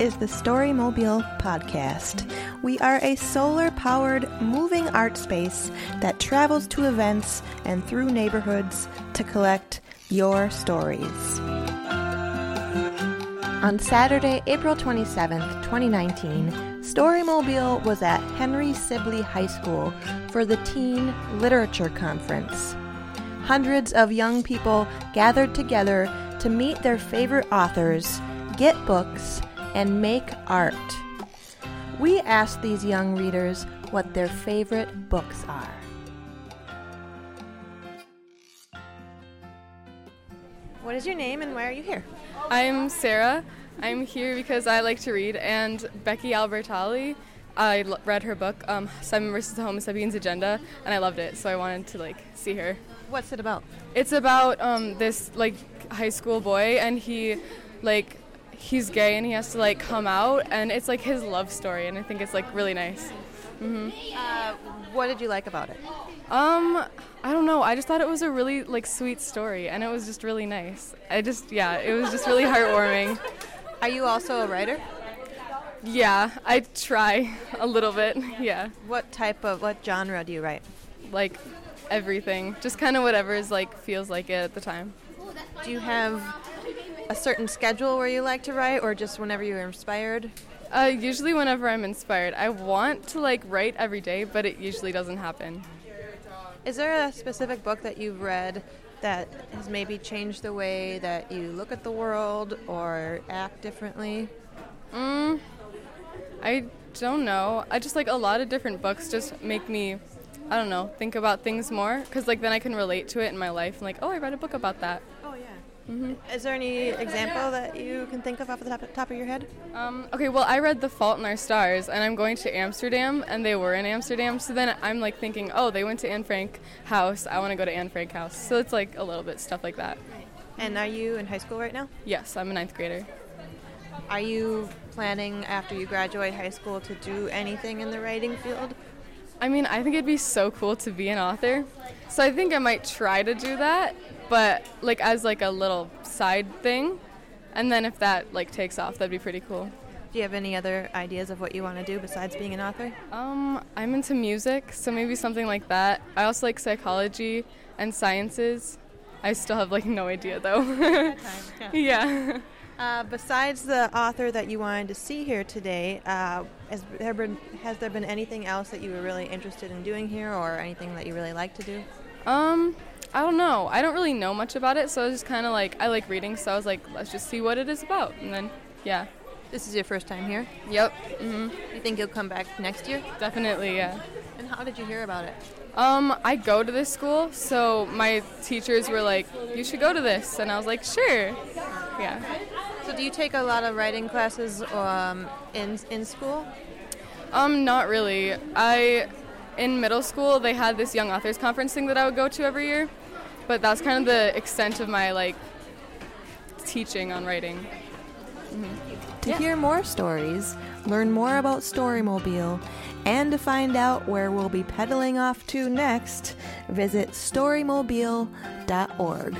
is the Storymobile Podcast. We are a solar powered moving art space that travels to events and through neighborhoods to collect your stories. On Saturday, April 27th, 2019, Storymobile was at Henry Sibley High School for the Teen Literature Conference. Hundreds of young people gathered together to meet their favorite authors, get books, and make art. We asked these young readers what their favorite books are. What is your name and why are you here? I'm Sarah. I'm here because I like to read, and Becky Albertalli. I l- read her book, um, Simon versus the Homo Sapiens Agenda, and I loved it, so I wanted to like see her. What's it about? It's about um, this like high school boy, and he like he's gay, and he has to like come out, and it's like his love story, and I think it's like really nice. hmm Uh, what did you like about it? Um, I don't know. I just thought it was a really like sweet story, and it was just really nice. I just yeah, it was just really heartwarming. Are you also a writer? Yeah, I try a little bit. Yeah, What type of, what genre do you write? like everything, just kind of whatever is like feels like it at the time. Do you have a certain schedule where you like to write or just whenever you're inspired? Uh, usually, whenever I'm inspired, I want to like write every day, but it usually doesn't happen. Is there a specific book that you've read that has maybe changed the way that you look at the world or act differently? Mm, I don't know. I just like a lot of different books just make me, I don't know, think about things more because like then I can relate to it in my life and like, oh, I read a book about that. Oh, yeah. Hmm Is there any example that you can think of off the top, top of your head? Um, okay, well, I read The Fault in Our Stars, and I'm going to Amsterdam, and they were in Amsterdam. So then I'm like thinking, oh, they went to Anne Frank House. I want to go to Anne Frank House. So it's like a little bit stuff like that. And are you in high school right now? Yes, I'm a ninth grader. Are you planning after you graduate high school to do anything in the writing field? I mean, I think it'd be so cool to be an author. So I think I might try to do that, but like as like a little side thing. And then if that like takes off, that'd be pretty cool. Do you have any other ideas of what you want to do besides being an author? Um, I'm into music, so maybe something like that. I also like psychology and sciences. I still have like no idea though. yeah. Uh, besides the author that you wanted to see here today, uh, has, there been, has there been anything else that you were really interested in doing here or anything that you really like to do? Um, I don't know. I don't really know much about it, so I was just kind of like I like reading, so I was like, let's just see what it is about, and then yeah. This is your first time here. Yep. hmm You think you'll come back next year? Definitely, yeah. And how did you hear about it? Um, I go to this school, so my teachers were like, "You should go to this," and I was like, "Sure." Yeah. So do you take a lot of writing classes um, in in school? Um, not really. I in middle school they had this young authors conference thing that I would go to every year, but that's kind of the extent of my like teaching on writing. Mm-hmm. To Yeah. hear more stories, learn more about Storymobile, and to find out where we'll be pedaling off to next, visit storymobile.org.